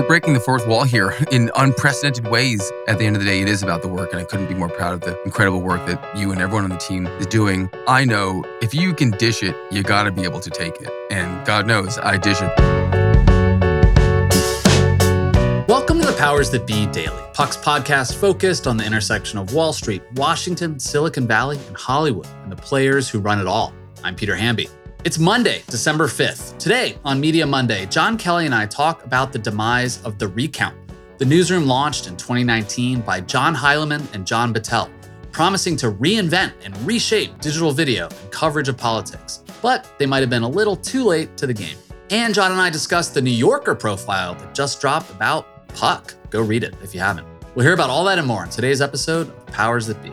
we're breaking the fourth wall here in unprecedented ways. At the end of the day, it is about the work, and I couldn't be more proud of the incredible work that you and everyone on the team is doing. I know if you can dish it, you got to be able to take it. And God knows I dish it. Welcome to the Powers That Be Daily, Puck's podcast focused on the intersection of Wall Street, Washington, Silicon Valley, and Hollywood, and the players who run it all. I'm Peter Hamby. It's Monday, December 5th. Today on Media Monday, John Kelly and I talk about the demise of The Recount. The newsroom launched in 2019 by John Heilemann and John Battelle, promising to reinvent and reshape digital video and coverage of politics. But they might have been a little too late to the game. And John and I discussed the New Yorker profile that just dropped about Puck. Go read it if you haven't. We'll hear about all that and more in today's episode of Powers That Be.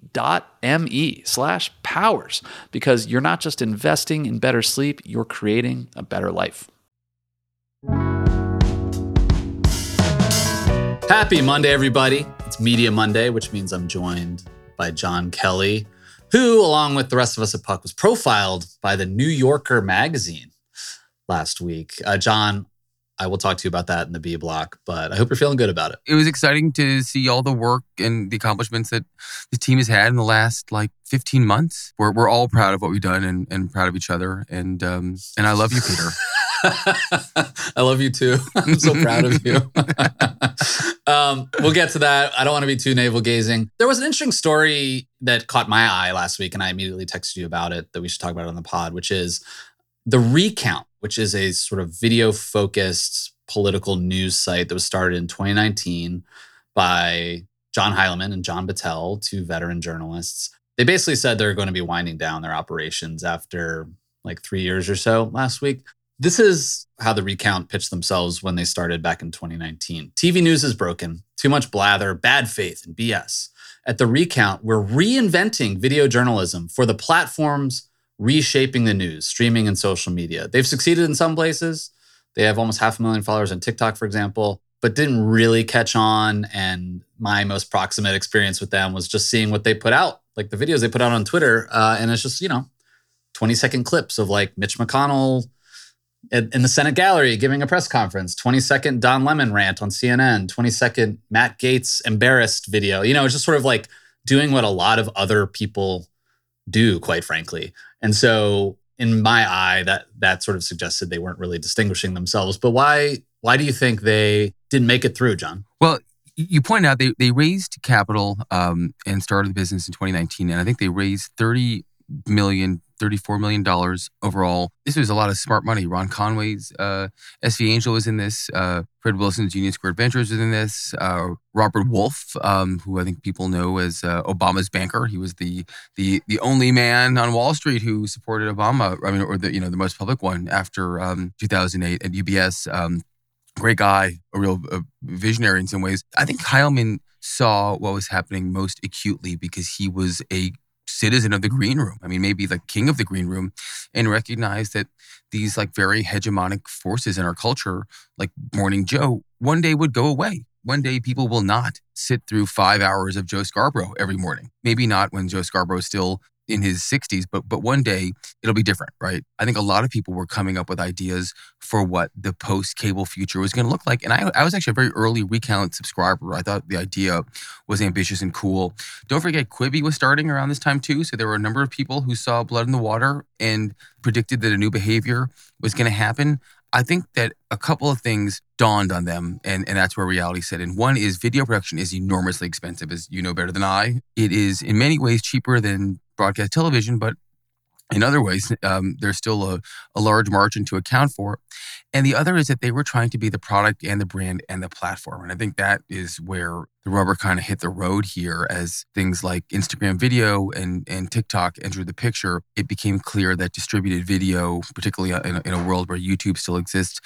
www.sleep.me slash powers because you're not just investing in better sleep, you're creating a better life. Happy Monday, everybody. It's Media Monday, which means I'm joined by John Kelly, who, along with the rest of us at Puck, was profiled by the New Yorker magazine last week. Uh, John, I will talk to you about that in the B block, but I hope you're feeling good about it. It was exciting to see all the work and the accomplishments that the team has had in the last like 15 months. We're, we're all proud of what we've done and, and proud of each other. And um, and I love you, Peter. I love you too. I'm so proud of you. um, we'll get to that. I don't want to be too navel gazing. There was an interesting story that caught my eye last week, and I immediately texted you about it that we should talk about it on the pod, which is the Recount, which is a sort of video focused political news site that was started in 2019 by John Heilemann and John Battelle, two veteran journalists. They basically said they're going to be winding down their operations after like three years or so last week. This is how the recount pitched themselves when they started back in 2019. TV news is broken, too much blather, bad faith, and BS. At the recount, we're reinventing video journalism for the platforms reshaping the news, streaming and social media. They've succeeded in some places. They have almost half a million followers on TikTok, for example, but didn't really catch on. And my most proximate experience with them was just seeing what they put out, like the videos they put out on Twitter. Uh, and it's just, you know, 20 second clips of like Mitch McConnell in the Senate gallery giving a press conference, 20 second Don Lemon rant on CNN, 20 second Matt Gaetz embarrassed video. You know, it's just sort of like doing what a lot of other people do, quite frankly. And so in my eye, that that sort of suggested they weren't really distinguishing themselves. But why why do you think they didn't make it through, John? Well, you point out they, they raised capital um, and started the business in 2019, and I think they raised 30 million $34 million overall. This was a lot of smart money. Ron Conway's uh, SV Angel was in this. Uh, Fred Wilson's Union Square Ventures was in this. Uh, Robert Wolf, um, who I think people know as uh, Obama's banker, he was the the the only man on Wall Street who supported Obama. I mean, or the you know the most public one after um, 2008 at UBS. Um, great guy, a real visionary in some ways. I think Heilemann saw what was happening most acutely because he was a citizen of the green room. I mean, maybe the king of the green room, and recognize that these like very hegemonic forces in our culture, like Morning Joe, one day would go away. One day people will not sit through five hours of Joe Scarborough every morning. Maybe not when Joe Scarborough is still in his 60s, but but one day it'll be different, right? I think a lot of people were coming up with ideas for what the post cable future was going to look like. And I, I was actually a very early recount subscriber. I thought the idea was ambitious and cool. Don't forget, Quibi was starting around this time too. So there were a number of people who saw blood in the water and predicted that a new behavior was going to happen. I think that a couple of things dawned on them, and, and that's where reality set in. One is video production is enormously expensive, as you know better than I. It is in many ways cheaper than broadcast television, but in other ways, um, there's still a, a large margin to account for. And the other is that they were trying to be the product and the brand and the platform. And I think that is where the rubber kind of hit the road here as things like Instagram video and, and TikTok entered the picture. It became clear that distributed video, particularly in a, in a world where YouTube still exists,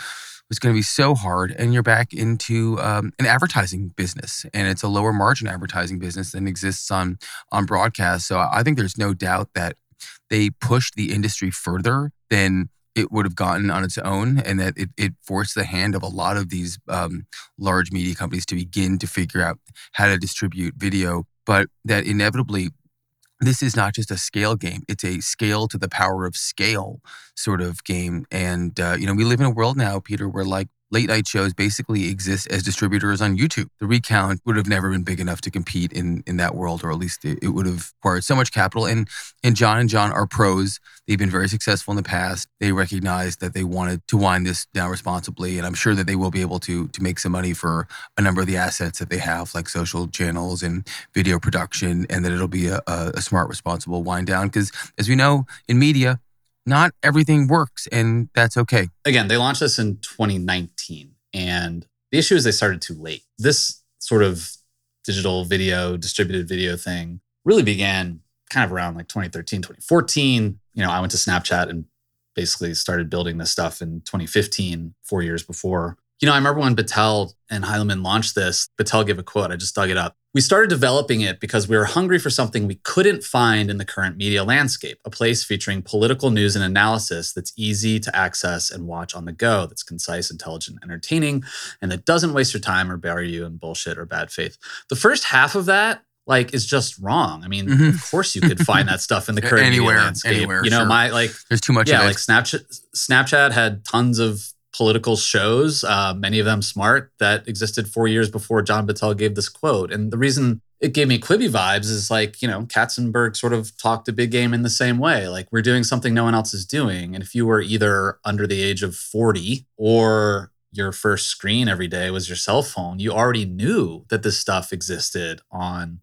was going to be so hard. And you're back into um, an advertising business, and it's a lower margin advertising business than exists on on broadcast. So I think there's no doubt that they pushed the industry further than it would have gotten on its own, and that it, it forced the hand of a lot of these um, large media companies to begin to figure out how to distribute video. But that inevitably, this is not just a scale game; it's a scale to the power of scale sort of game. And uh, you know, we live in a world now, Peter, where like late night shows basically exist as distributors on YouTube. The recount would have never been big enough to compete in in that world, or at least it, it, would have required so much capital. And and John and John are pros. They've been very successful in the past. They recognized that they wanted to wind this down responsibly, and I'm sure that they will be able to to make some money for a number of the assets that they have, like social channels and video production, and that it'll be a, a, a smart, responsible wind down. Because as we know in media, not everything works, and that's okay. Again, they launched this in 2019, and the issue is they started too late. This sort of digital video, distributed video thing really began kind of around like 2013, 2014. You know, I went to Snapchat and basically started building this stuff in 2015, four years before. You know, I remember when Battelle and Heilemann launched this, Battelle gave a quote, I just dug it up. We started developing it because we were hungry for something we couldn't find in the current media landscape, a place featuring political news and analysis that's easy to access and watch on the go, that's concise, intelligent, entertaining, and that doesn't waste your time or bury you in bullshit or bad faith. The first half of that like is just wrong. I mean, mm-hmm. of course you could find that stuff in the current anywhere, landscape. Anywhere, you know, sure. my like there's too much. Yeah, like Snapchat. Snapchat had tons of political shows, uh, many of them smart, that existed four years before John Battelle gave this quote. And the reason it gave me Quibi vibes is like, you know, Katzenberg sort of talked a big game in the same way. Like, we're doing something no one else is doing. And if you were either under the age of 40 or your first screen every day was your cell phone, you already knew that this stuff existed on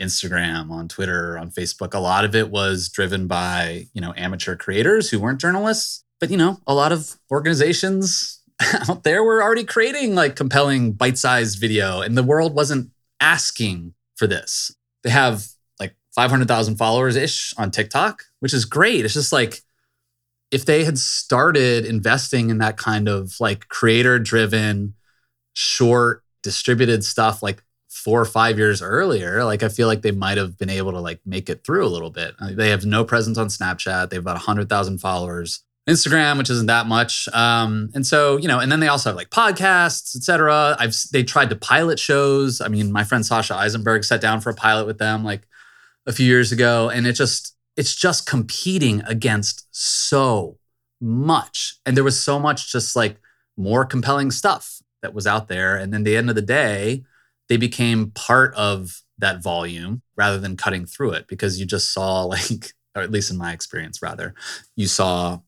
Instagram, on Twitter, on Facebook. A lot of it was driven by, you know, amateur creators who weren't journalists but you know, a lot of organizations out there were already creating like compelling bite-sized video and the world wasn't asking for this. They have like 500,000 followers ish on TikTok, which is great. It's just like if they had started investing in that kind of like creator driven short distributed stuff like four or five years earlier, like I feel like they might have been able to like make it through a little bit. Uh, they have no presence on Snapchat. They have about 100,000 followers. Instagram, which isn't that much. Um, and so, you know, and then they also have like podcasts, etc. I've they tried to pilot shows. I mean, my friend Sasha Issenberg sat down for a pilot with them like a few years ago, and it just it's just competing against so much. And there was so much just like more compelling stuff that was out there. And then the end of the day, they became part of that volume rather than cutting through it because you just saw like or at least in my experience rather you saw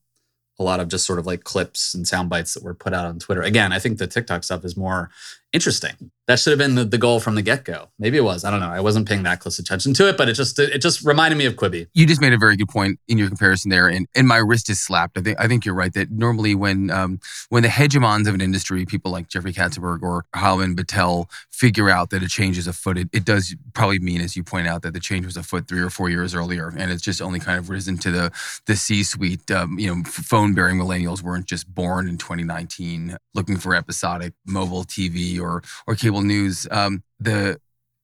a lot of just sort of like clips and sound bites that were put out on Twitter. Again, I think the TikTok stuff is more Interesting. That should have been the, the goal from the get go. Maybe it was. I don't know. I wasn't paying that close attention to it, but it just it just reminded me of Quibi. You just made a very good point in your comparison there, and and my wrist is slapped. I think I think you're right that normally when um, when the hegemons of an industry, people like Jeffrey Katzenberg or Harlan Battelle, figure out that a change is afoot, it, it does probably mean, as you point out, that the change was afoot three or four years earlier, and it's just only kind of risen to the the C-suite. Um, you know, phone bearing millennials weren't just born in 2019 looking for episodic mobile TV or or cable news. Um, the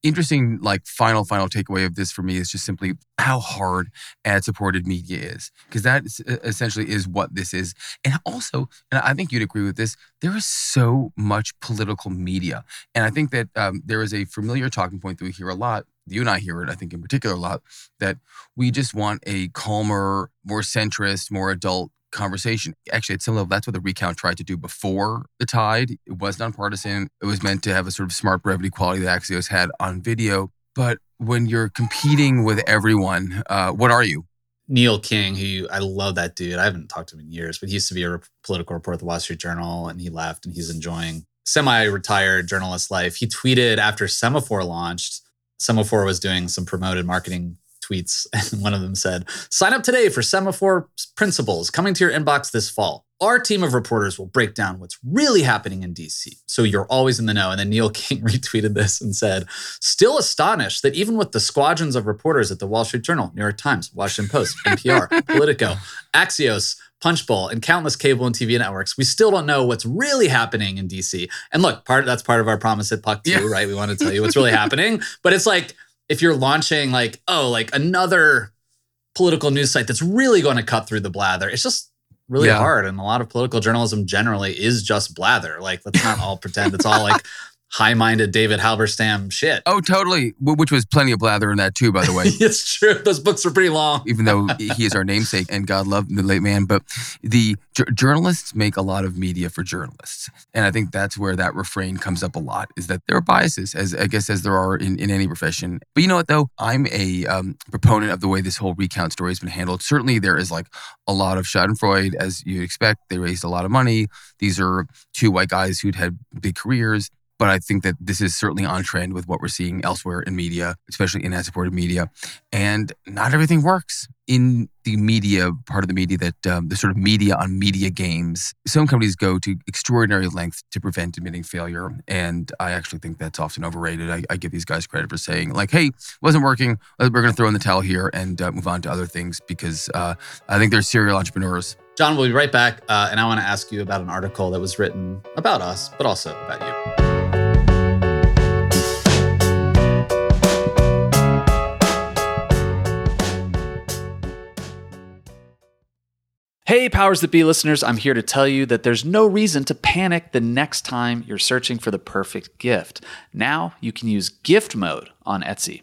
interesting like final final takeaway of this for me is just simply how hard ad supported media is because that essentially is what this is and also and i think you'd agree with this there is so much political media and i think that um, there is a familiar talking point that we hear a lot you and i hear it i think in particular a lot that we just want a calmer more centrist more adult conversation. Actually, at some level, that's what the recount tried to do before the tide. It was nonpartisan. It was meant to have a sort of smart brevity quality that Axios had on video. But when you're competing with everyone, uh, what are you? Neil King, who I love that dude. I haven't talked to him in years, but he used to be a political reporter at the Wall Street Journal and he left and he's enjoying semi-retired journalist life. He tweeted after Semafor launched, Semafor was doing some promoted marketing tweets, and one of them said, Sign up today for Semafor Principles coming to your inbox this fall. Our team of reporters will break down what's really happening in DC, so you're always in the know. And then Neil King retweeted this and said, Still astonished that even with the squadrons of reporters at the Wall Street Journal, New York Times, Washington Post, NPR, Politico, Axios, Punchbowl, and countless cable and TV networks, we still don't know what's really happening in DC. And look, part that's part of our promise at Puck too, yeah. right? We want to tell you what's really happening, but it's like if you're launching like, oh, like another political news site that's really going to cut through the blather, it's just really yeah. hard. And a lot of political journalism generally is just blather. Like, let's not all pretend it's all like high-minded David Halberstam shit. Oh, totally. Which was plenty of blather in that too, by the way. it's true. Those books are pretty long. Even though he is our namesake and God love the late man, but the j- journalists make a lot of media for journalists, and I think that's where that refrain comes up a lot. Is that there are biases, as I guess as there are in, in any profession. But you know what though, I'm a um, proponent of the way this whole recount story has been handled. Certainly, there is like a lot of Schadenfreude, as you'd expect. They raised a lot of money. These are two white guys who'd had big careers. But I think that this is certainly on trend with what we're seeing elsewhere in media, especially in ad supported media. And not everything works in the media part of the media that um, the sort of media on media games. Some companies go to extraordinary lengths to prevent admitting failure. And I actually think that's often overrated. I, I give these guys credit for saying, like, hey, wasn't working. We're going to throw in the towel here and uh, move on to other things because uh, I think they're serial entrepreneurs. John, we'll be right back. Uh, and I want to ask you about an article that was written about us, but also about you. Hey, Powers That Be listeners, I'm here to tell you that there's no reason to panic the next time you're searching for the perfect gift. Now you can use gift mode on Etsy.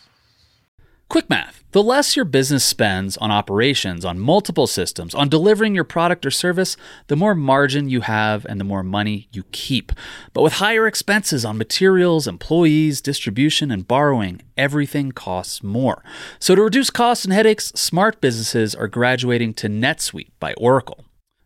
Quick math. The less your business spends on operations, on multiple systems, on delivering your product or service, the more margin you have and the more money you keep. But with higher expenses on materials, employees, distribution, and borrowing, everything costs more. So to reduce costs and headaches, smart businesses are graduating to NetSuite by Oracle.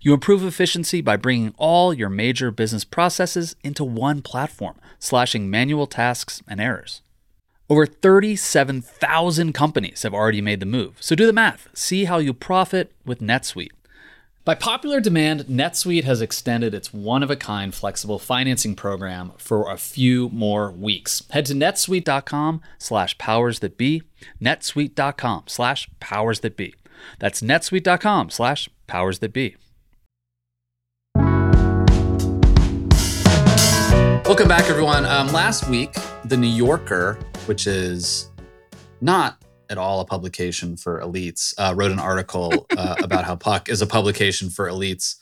You improve efficiency by bringing all your major business processes into one platform, slashing manual tasks and errors. Over 37,000 companies have already made the move. So do the math. See how you profit with NetSuite. By popular demand, NetSuite has extended its one of a kind flexible financing program for a few more weeks. Head to netsuite.com slash powers that be, netsuite.com slash powers that be. That's netsuite.com slash powers that be. Welcome back, everyone. Um, last week, The New Yorker, which is not at all a publication for elites, uh, wrote an article uh, about how Puck is a publication for elites.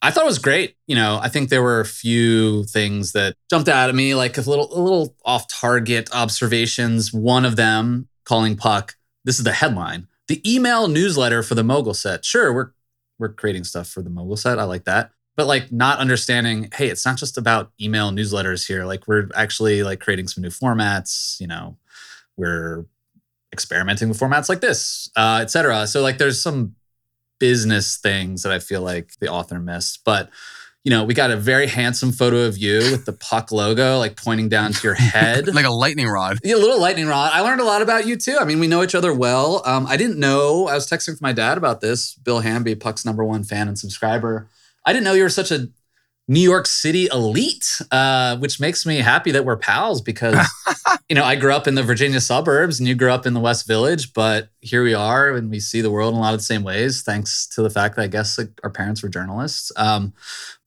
I thought it was great. You know, I think there were a few things that jumped out at me, like a little, a little off-target observations. One of them calling Puck. This is the headline: the email newsletter for the Mogul set. Sure, we're we're creating stuff for the Mogul set. I like that but like not understanding hey it's not just about email newsletters here. Like we're actually like creating some new formats you know we're experimenting with formats like this uh etc so like there's some business things that i feel like the author missed but you know we got a very handsome photo of you with the puck logo like pointing down to your head. Like a lightning rod. Yeah, a little lightning rod. I learned a lot about you too. I mean we know each other well. Um, i didn't know i was texting with my dad about this bill hamby puck's number one fan and subscriber I didn't know you were such a New York City elite, uh, which makes me happy that we're pals because, you know, I grew up in the Virginia suburbs and you grew up in the West Village, but here we are and we see the world in a lot of the same ways, thanks to the fact that I guess like, our parents were journalists. Um,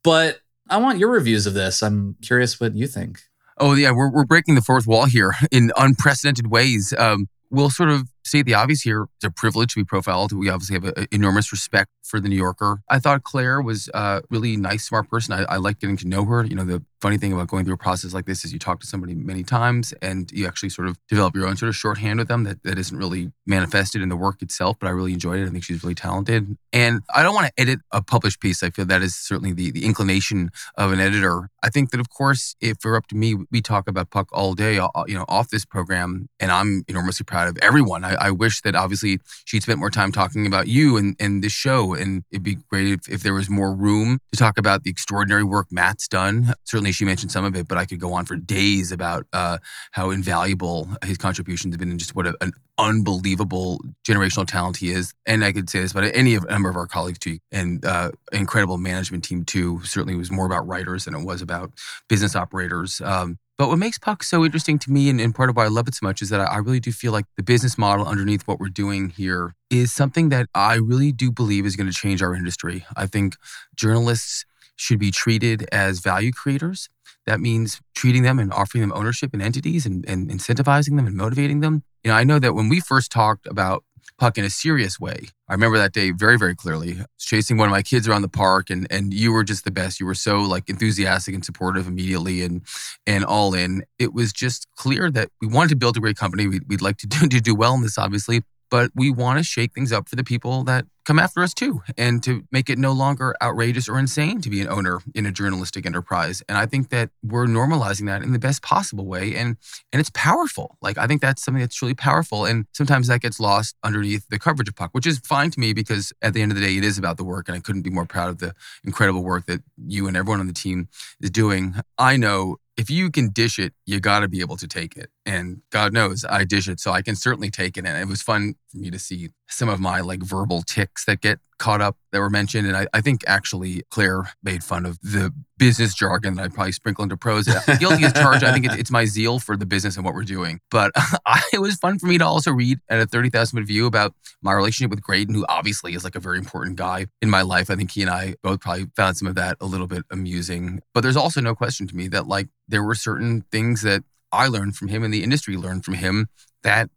but I want your reviews of this. I'm curious what you think. Oh, yeah, we're, we're breaking the fourth wall here in unprecedented ways. Um, we'll sort of state the obvious here. It's a privilege to be profiled. We obviously have an enormous respect for the New Yorker. I thought Claire was a really nice, smart person. I, I like getting to know her. You know, the funny thing about going through a process like this is you talk to somebody many times and you actually sort of develop your own sort of shorthand with them that, that isn't really manifested in the work itself, but I really enjoyed it. I think she's really talented. And I don't want to edit a published piece. I feel that is certainly the, the inclination of an editor. I think that, of course, if it were up to me, we talk about Puck all day, uh, you know, off this program, and I'm enormously proud of everyone. I, I wish that obviously she'd spent more time talking about you and, and this show. And it'd be great if, if there was more room to talk about the extraordinary work Matt's done. Certainly, she mentioned some of it, but I could go on for days about uh, how invaluable his contributions have been and just what a, an unbelievable generational talent he is. And I could say this about any of, number of our colleagues too, and uh, incredible management team too. Certainly, was more about writers than it was about business operators. Um, but what makes Puck so interesting to me, and, and, part of why I love it so much, is that I, I really do feel like the business model underneath what we're doing here is something that I really do believe is going to change our industry. I think journalists should be treated as value creators. That means treating them and offering them ownership in entities and, and incentivizing them and motivating them. You know, I know that when we first talked about Puck in a serious way. I remember that day very, very clearly. I was chasing one of my kids around the park, and and you were just the best. You were so like enthusiastic and supportive immediately, and and all in. It was just clear that we wanted to build a great company. We'd, we'd like to do, to do well in this, obviously, but we want to shake things up for the people that come after us too and to make it no longer outrageous or insane to be an owner in a journalistic enterprise. And i think that we're normalizing that in the best possible way and and it's powerful. Like i think that's something that's really powerful and sometimes that gets lost underneath the coverage of puck which is fine to me because at the end of the day it is about the work and i couldn't be more proud of the incredible work that you and everyone on the team is doing. I know if you can dish it, you got to be able to take it. And God knows I dish it, so I can certainly take it. And it was fun for me to see some of my like verbal ticks that get caught up that were mentioned. And I, I think actually Claire made fun of the business jargon that I probably sprinkle into prose. Guilty as charged. I think it's, it's, my zeal for the business and what we're doing. But I, it was fun for me to also read at a 30,000 foot view about my relationship with Graydon, who obviously is like a very important guy in my life. I think he and I both probably found some of that a little bit amusing. But there's also no question to me that like there were certain things that I learned from him and the industry learned from him that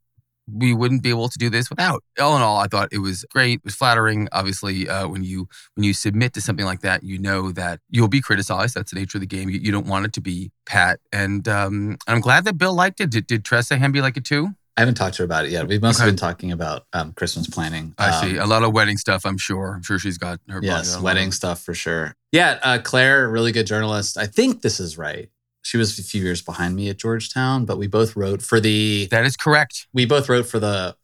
we wouldn't be able to do this without. All in all, I thought it was great. It was flattering. Obviously, uh, when you when you submit to something like that, you know that you'll be criticized. That's the nature of the game. You, you don't want it to be pat. And um, I'm glad that Bill liked it. Did, did Tressa Hamby like it too? I haven't talked to her about it yet. We've mostly Okay. been talking about um, Christmas planning. I Um, see a lot of wedding stuff. I'm sure. I'm sure she's got her. Yes, got a lot wedding stuff for sure. Yeah, uh, Claire, really good journalist. I think this is right. She was a few years behind me at Georgetown, but we both wrote for the That is correct. we both wrote for the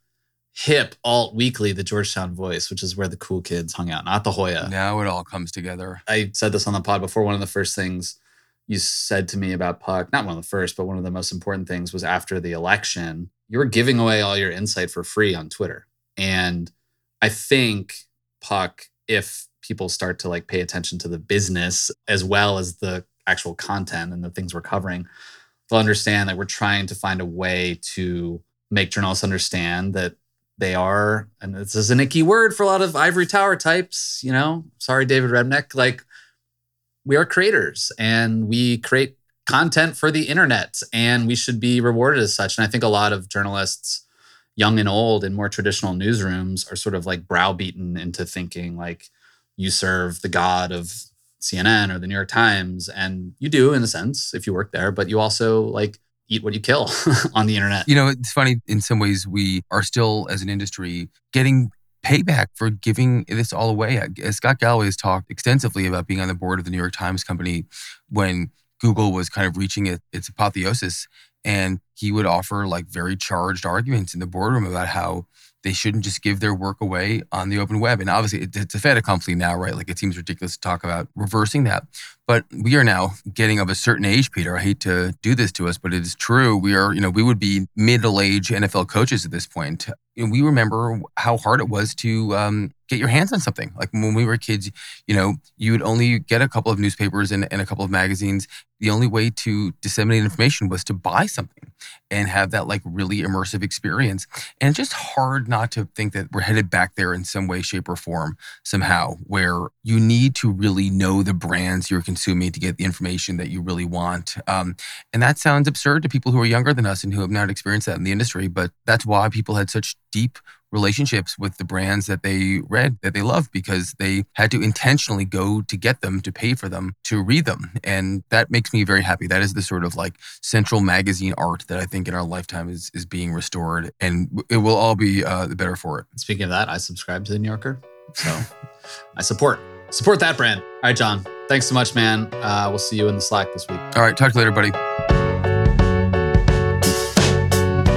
hip alt weekly, the Georgetown Voice, which is where the cool kids hung out, not the Hoya. Now it all comes together. I said this on the pod before. One of the first things you said to me about Puck, not one of the first, but one of the most important things was after the election, you were giving away all your insight for free on Twitter. And I think Puck, if people start to like pay attention to the business as well as the actual content and the things we're covering, they'll understand that we're trying to find a way to make journalists understand that they are, and this is an icky word for a lot of ivory tower types, you know, sorry, David Remnick, like we are creators and we create content for the internet and we should be rewarded as such. And I think a lot of journalists, young and old in more traditional newsrooms, are sort of like browbeaten into thinking like you serve the god of CNN or the New York Times. And you do in a sense if you work there, but you also like eat what you kill on the internet. You know, it's funny. In some ways, we are still, as an industry, getting payback for giving this all away. Uh, Scott Galloway has talked extensively about being on the board of the New York Times Company when Google was kind of reaching it, its apotheosis, and he would offer like very charged arguments in the boardroom about how they shouldn't just give their work away on the open web. And obviously, it- it's a fait accompli now, right? Like it seems ridiculous to talk about reversing that. But we are now getting of a certain age, Peter. I hate to do this to us, but it is true. We are, you know, we would be middle age NFL coaches at this point. And we remember how hard it was to um, get your hands on something. Like when we were kids, you know, you would only get a couple of newspapers and, and a couple of magazines. The only way to disseminate information was to buy something and have that like really immersive experience. And it's just hard not to think that we're headed back there in some way, shape, or form somehow, where you need to really know the brands you're consuming to get the information that you really want. Um, and that sounds absurd to people who are younger than us and who have not experienced that in the industry, but that's why people had such deep relationships with the brands that they read that they love because they had to intentionally go to get them to pay for them to read them and that makes me very happy that is the sort of like central magazine art that i think in our lifetime is is being restored and it will all be uh, the better for it Speaking of that, I subscribe to the New Yorker. So I support support that brand. All right, John. Thanks so much, man. Uh, we'll see you in the Slack this week. all right talk to you later buddy